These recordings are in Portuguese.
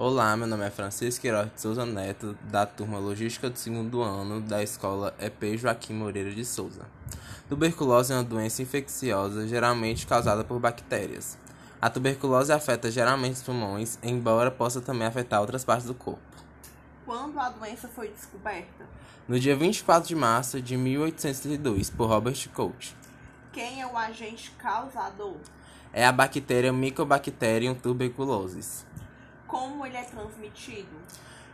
Olá, meu nome é Francisco Queiroz de Souza Neto, da turma Logística do segundo ano da escola EP Joaquim Moreira de Souza. Tuberculose é uma doença infecciosa geralmente causada por bactérias. A tuberculose afeta geralmente os pulmões, embora possa também afetar outras partes do corpo. Quando a doença foi descoberta? No dia 24 de março de 1832, por Robert Koch. Quem é o agente causador? É a bactéria Mycobacterium tuberculosis. Como ele é transmitido?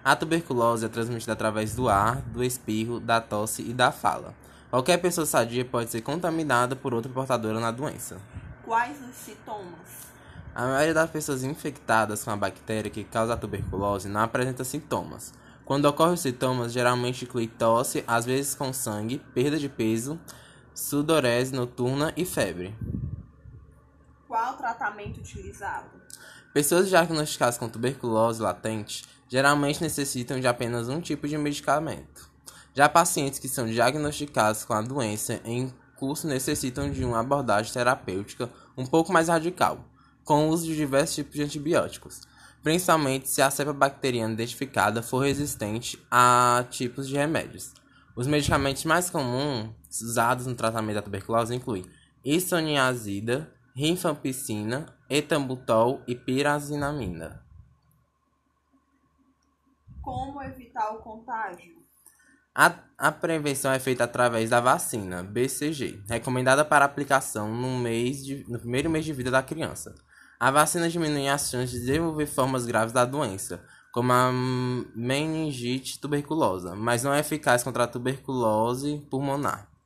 A tuberculose é transmitida através do ar, do espirro, da tosse e da fala. Qualquer pessoa sadia pode ser contaminada por outra portadora na doença. Quais os sintomas? A maioria das pessoas infectadas com a bactéria que causa a tuberculose não apresenta sintomas. Quando ocorrem os sintomas, geralmente inclui tosse, às vezes com sangue, perda de peso, sudorese noturna e febre. Qual tratamento utilizado? Pessoas diagnosticadas com tuberculose latente geralmente necessitam de apenas um tipo de medicamento. Já pacientes que são diagnosticados com a doença em curso necessitam de uma abordagem terapêutica um pouco mais radical, com o uso de diversos tipos de antibióticos, principalmente se a cepa bacteriana identificada for resistente a tipos de remédios. Os medicamentos mais comuns usados no tratamento da tuberculose incluem isoniazida, rifampicina, etambutol e pirazinamida. Como evitar o contágio? A, a prevenção é feita através da vacina BCG, recomendada para aplicação no, mês de, no primeiro mês de vida da criança. A vacina diminui as chances de desenvolver formas graves da doença, como a meningite tuberculosa, mas não é eficaz contra a tuberculose pulmonar.